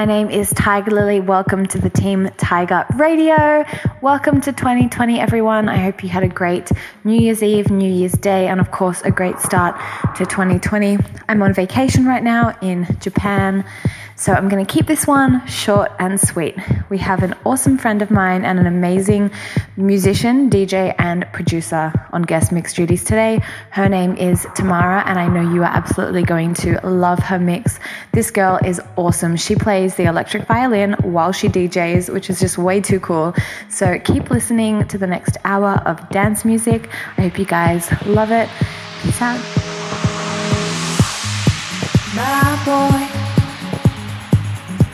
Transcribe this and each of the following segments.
My name is Tiger Lily. Welcome to the Team Tiger Radio. Welcome to 2020, everyone. I hope you had a great New Year's Eve, New Year's Day, and of course, a great start to 2020. I'm on vacation right now in Japan. So I'm going to keep this one short and sweet. We have an awesome friend of mine and an amazing musician, DJ, and producer on guest mix duties today. Her name is Tamara, and I know you are absolutely going to love her mix. This girl is awesome. She plays the electric violin while she DJs, which is just way too cool. So keep listening to the next hour of dance music. I hope you guys love it. Peace out. My boy.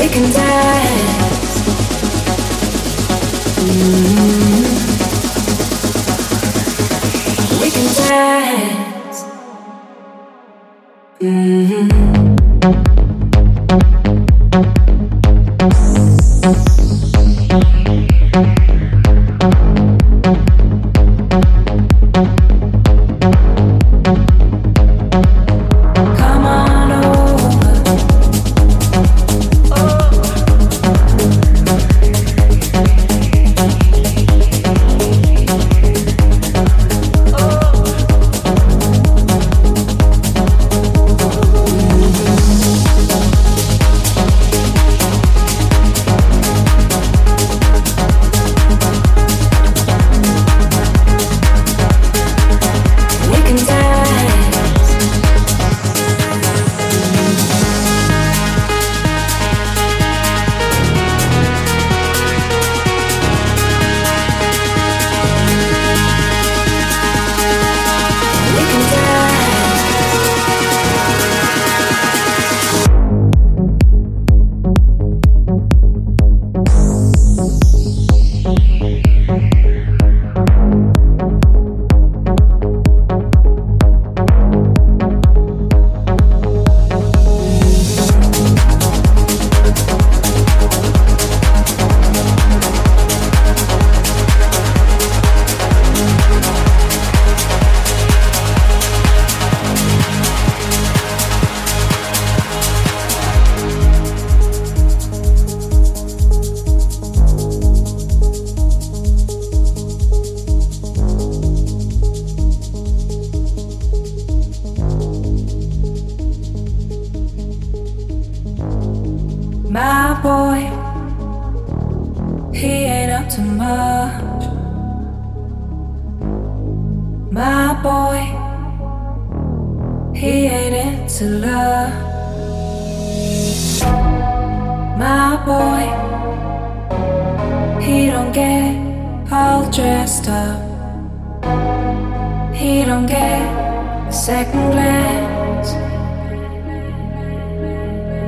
we can dance. Mm-hmm.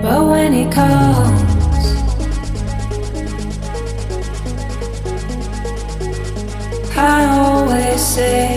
But when he comes, I always say.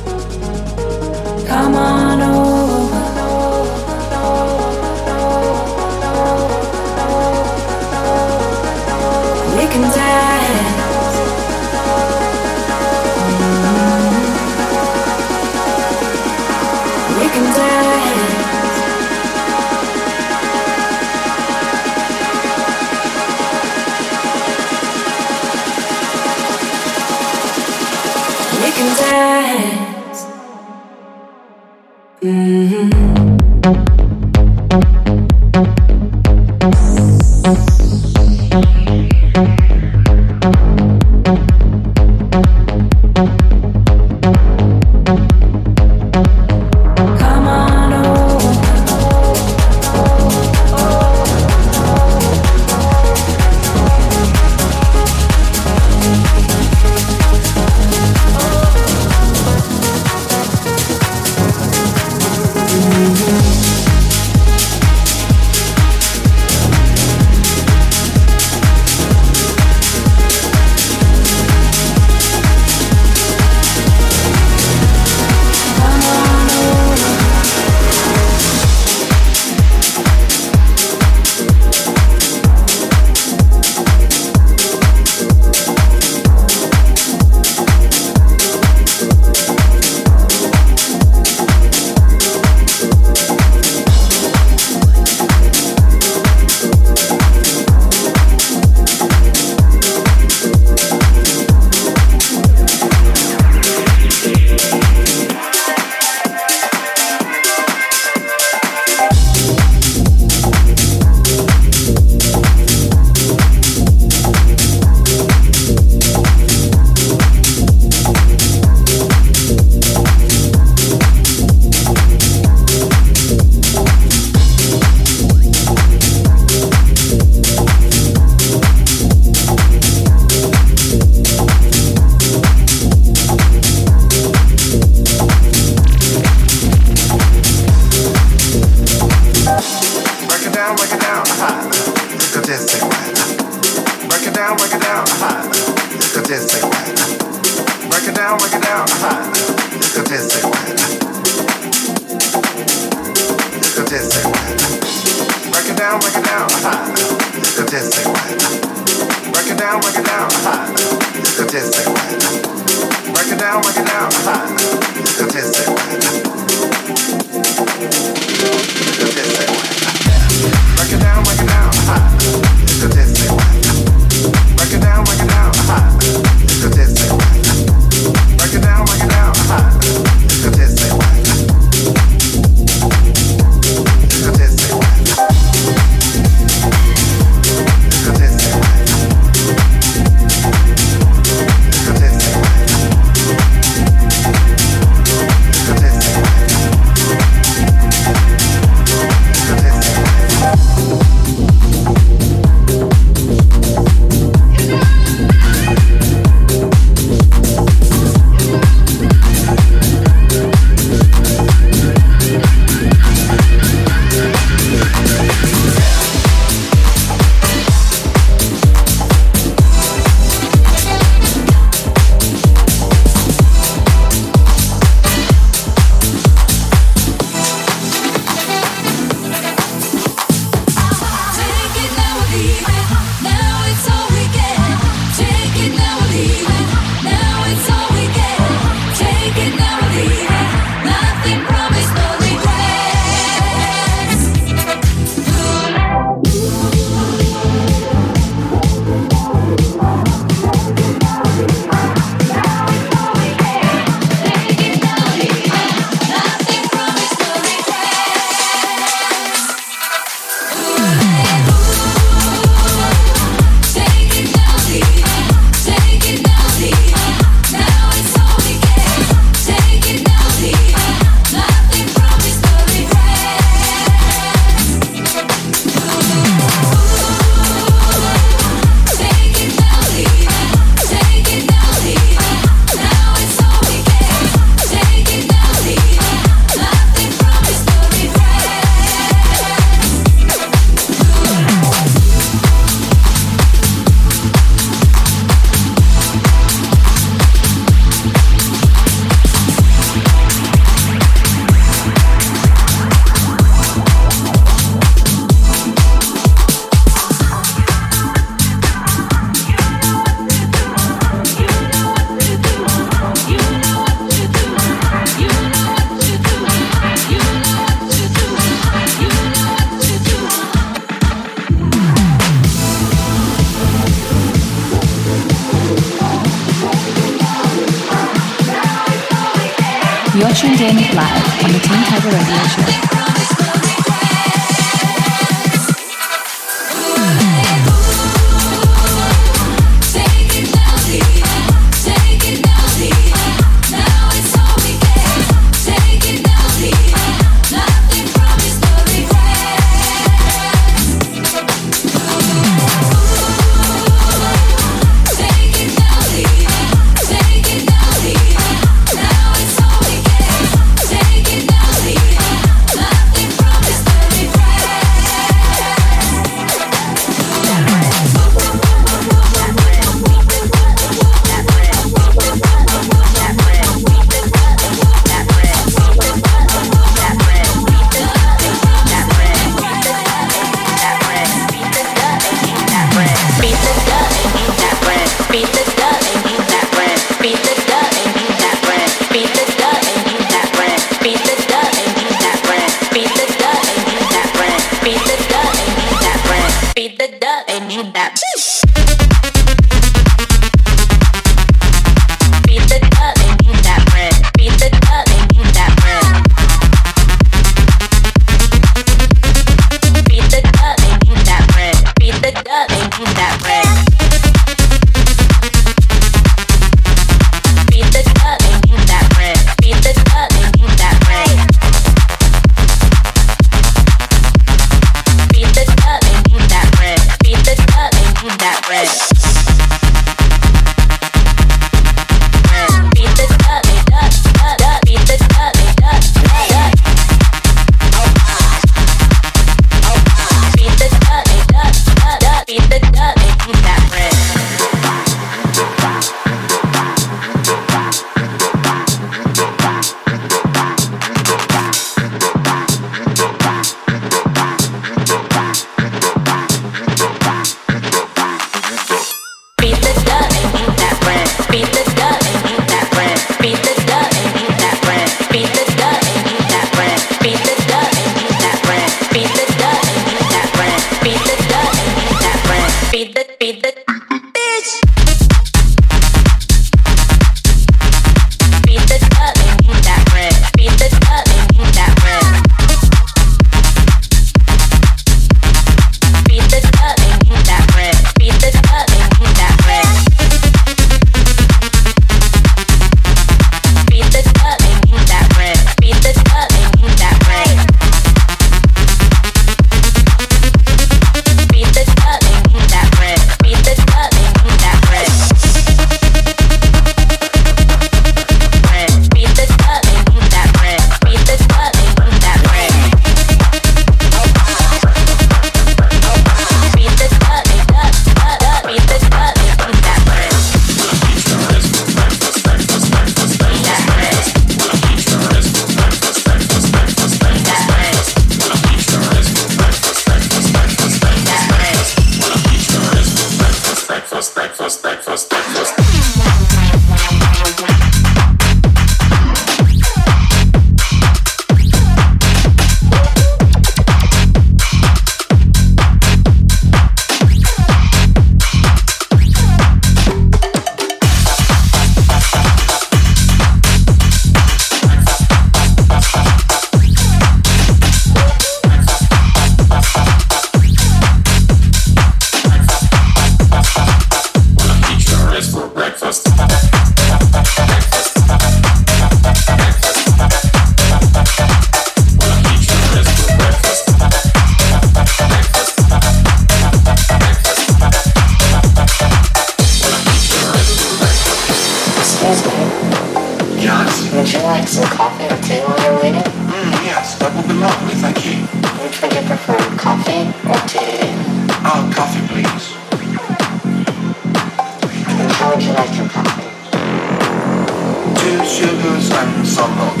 Sugars and some milk.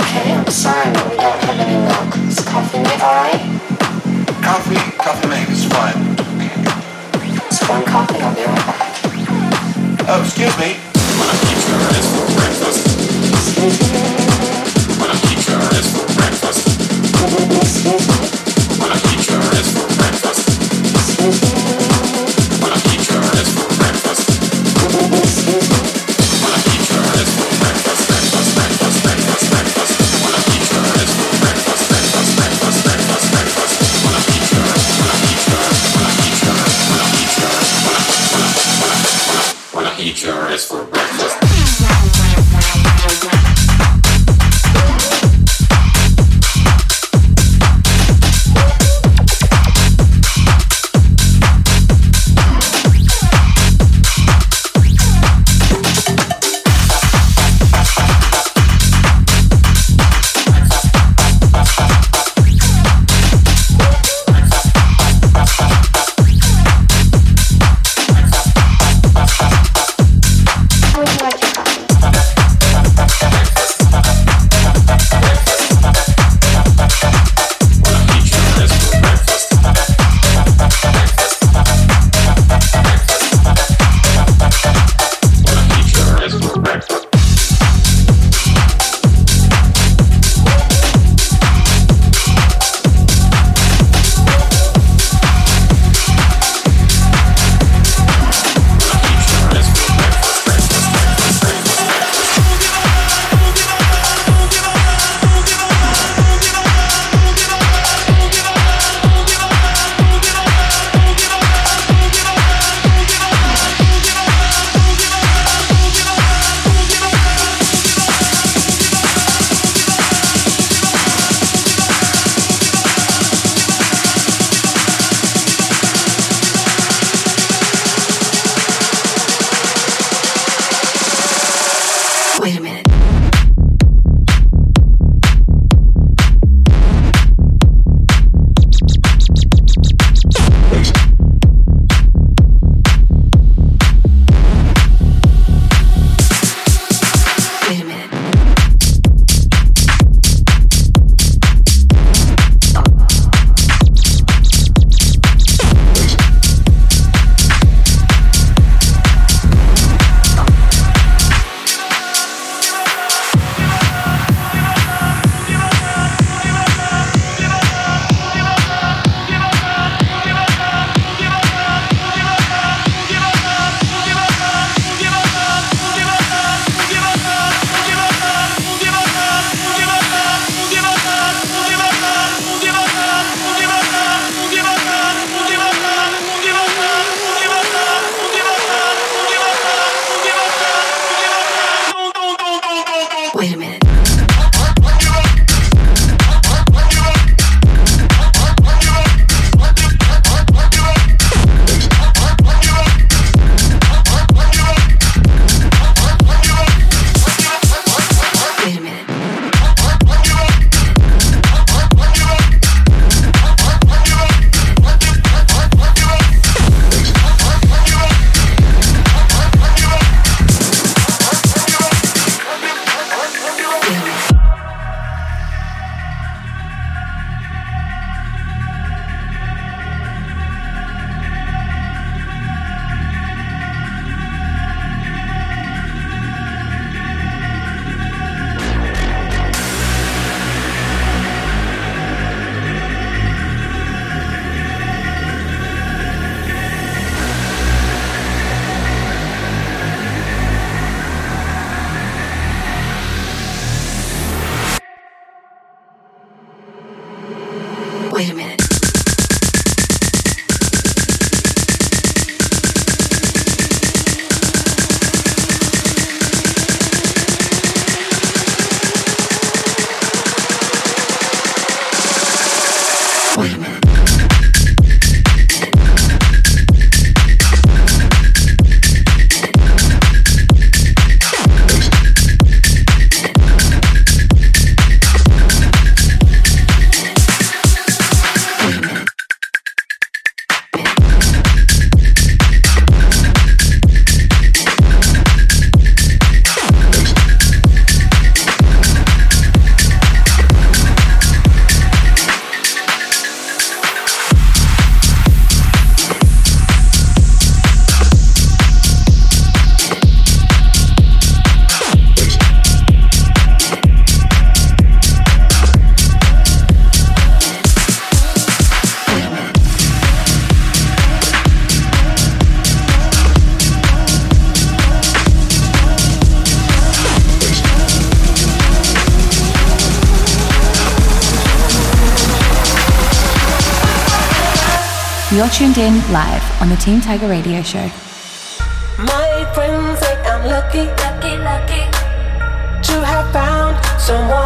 Okay, I'm sorry, but we don't have any milk. Is coffee mate alright? Coffee, coffee mate is fine. It's one coffee, I'll be right back. Oh, excuse me. Excuse me? Excuse me? Excuse me? tuned in live on the Team Tiger Radio Show. My friends say I'm lucky, lucky, lucky to have found someone.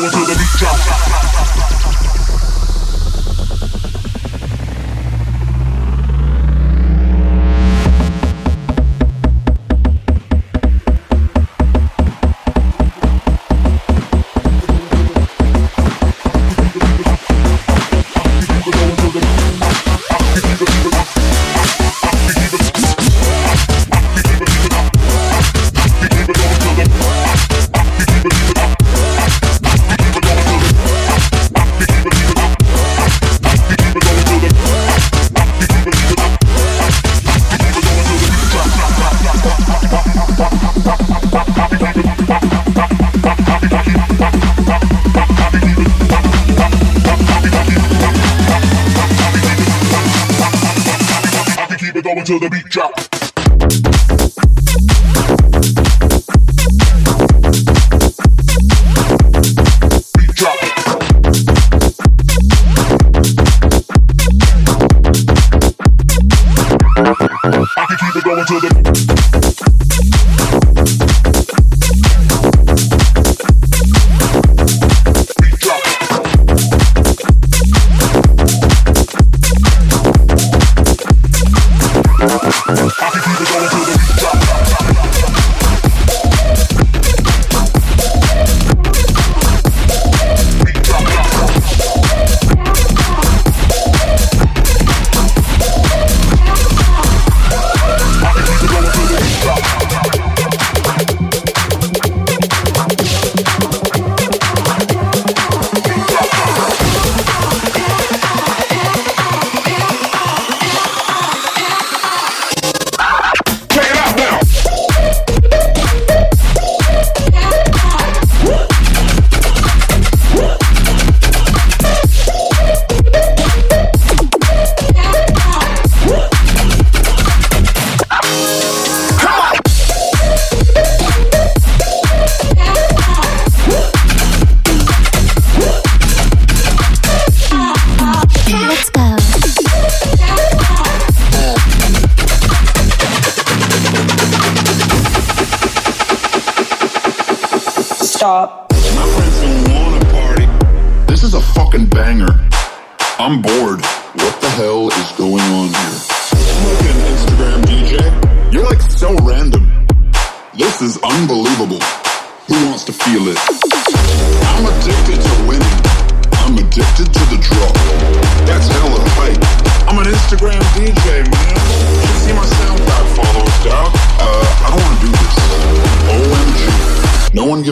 going to the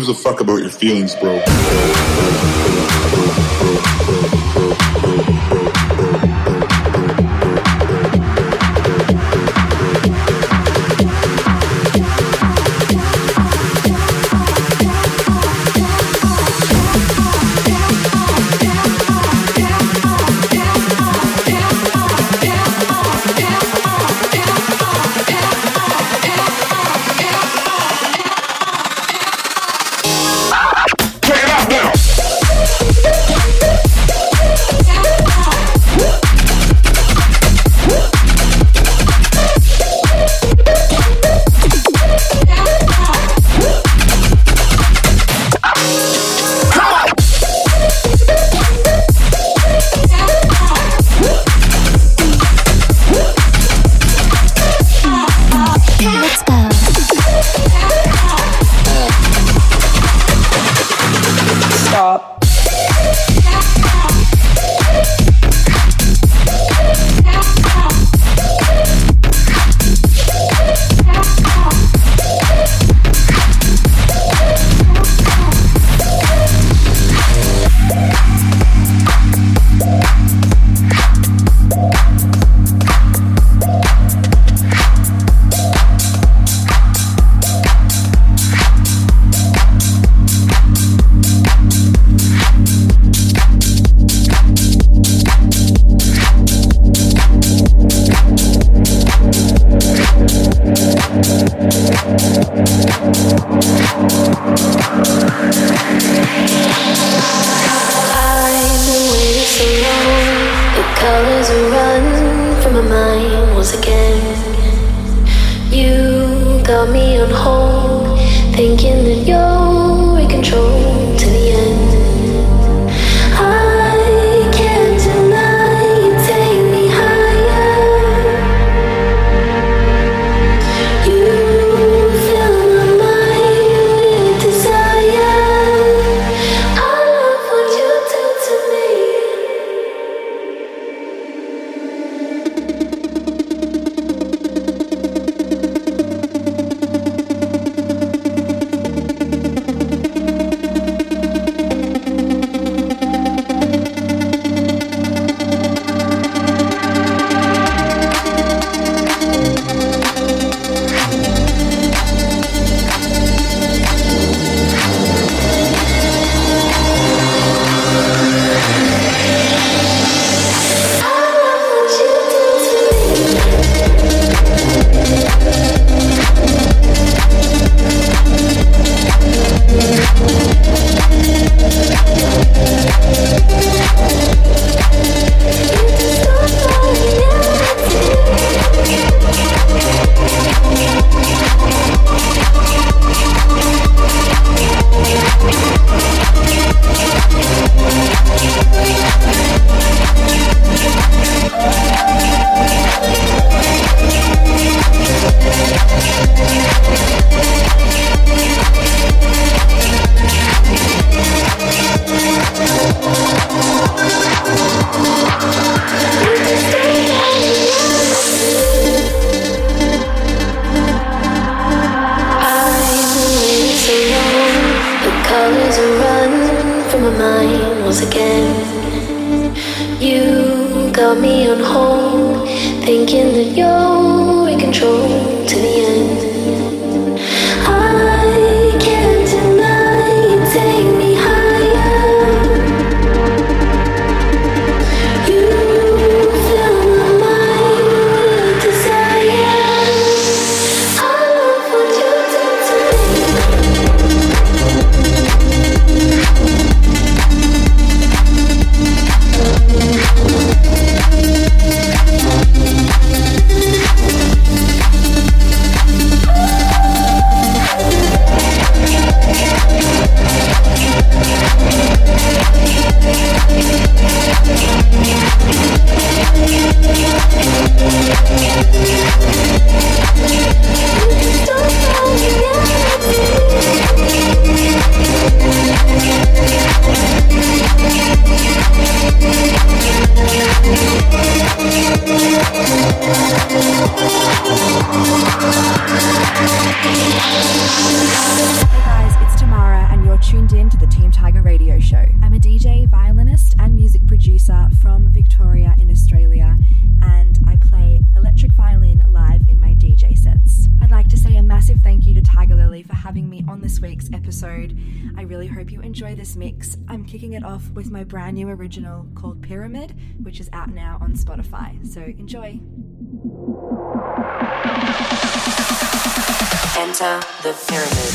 gives a fuck about your feelings, bro. week's episode. I really hope you enjoy this mix. I'm kicking it off with my brand new original called Pyramid, which is out now on Spotify. So enjoy. Enter the pyramid.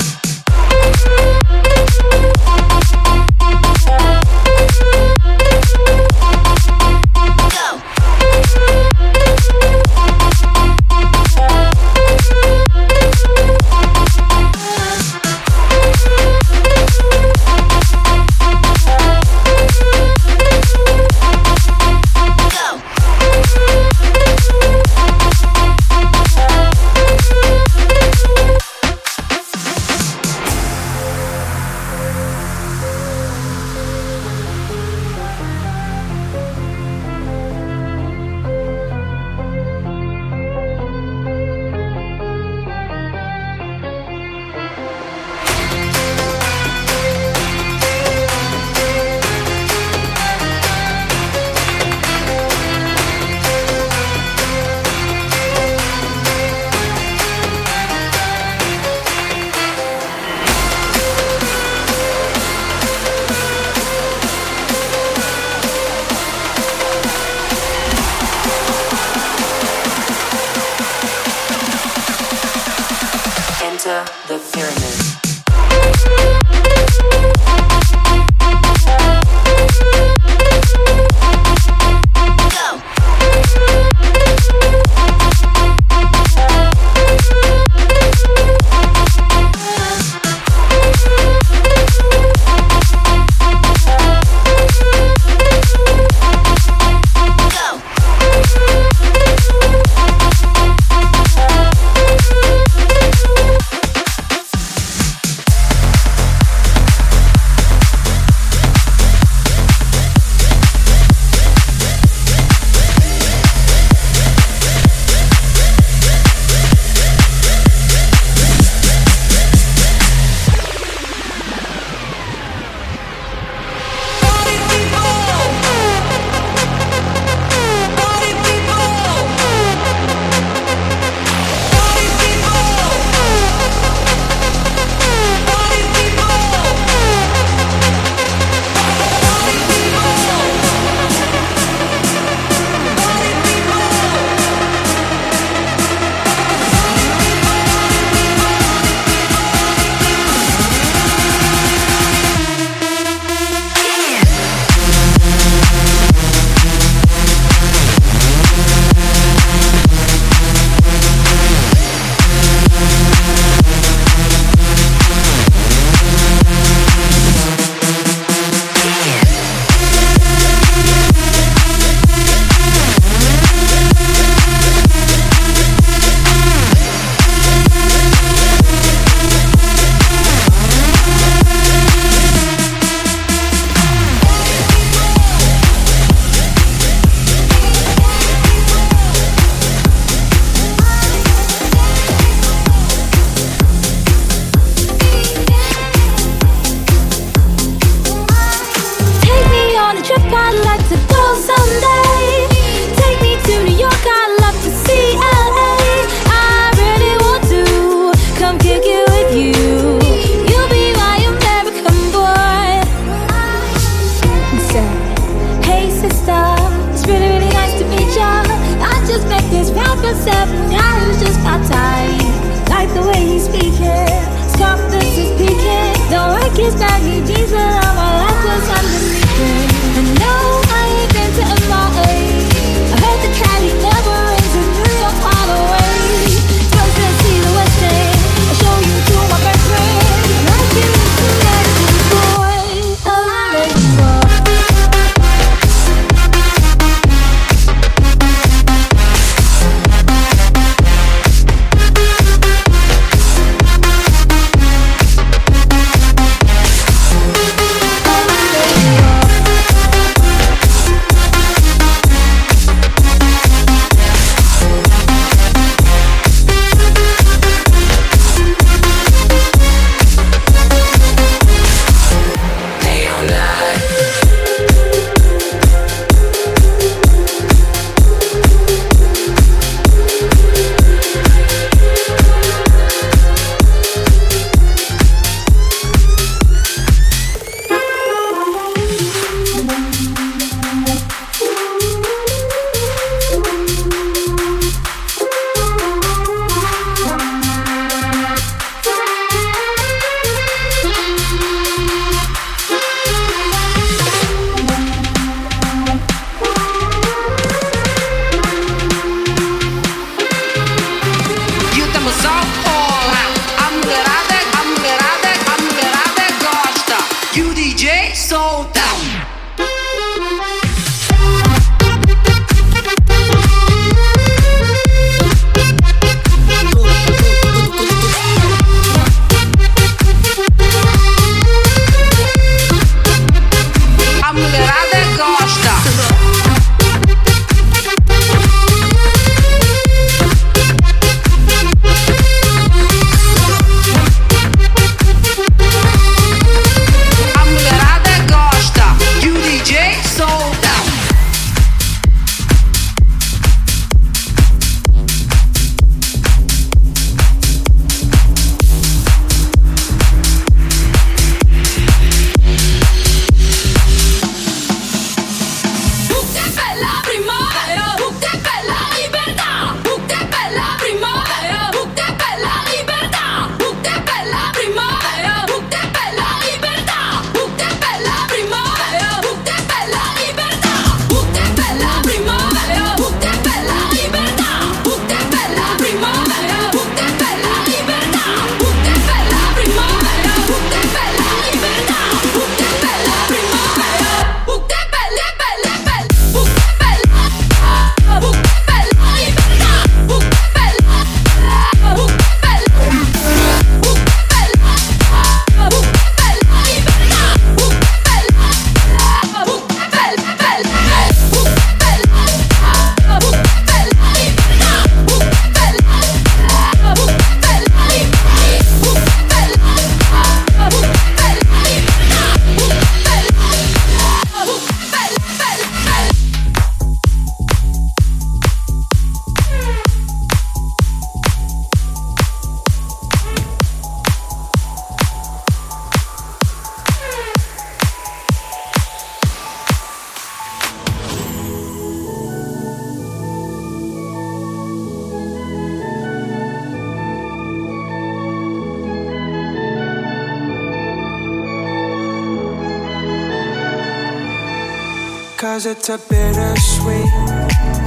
a bittersweet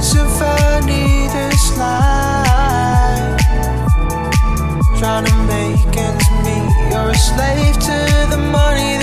symphony this life. Trying to make ends meet, you're a slave to the money.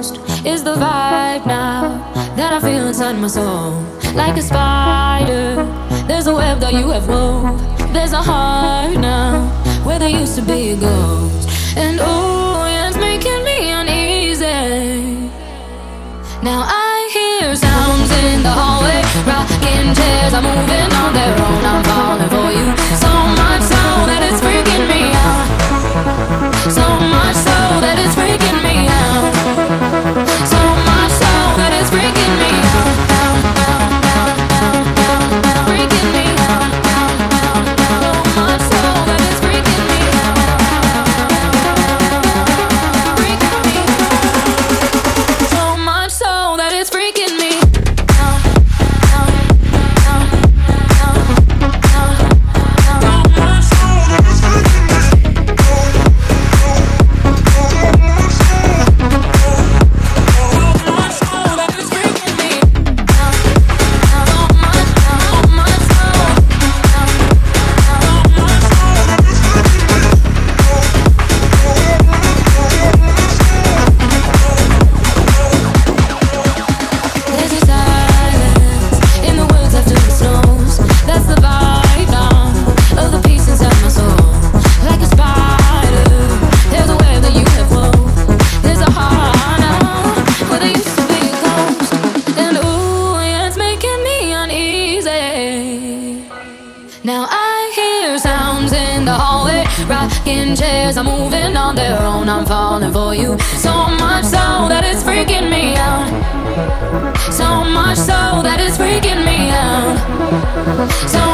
most is the vibe now that I feel inside my soul. Like a spider, there's a web that you have wove. There's a heart now where there used to be a ghost. And oh, yeah, it's making me uneasy. Now I hear sounds in the hallway, rocking chairs are moving on their own. I'm falling. So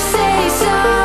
say so,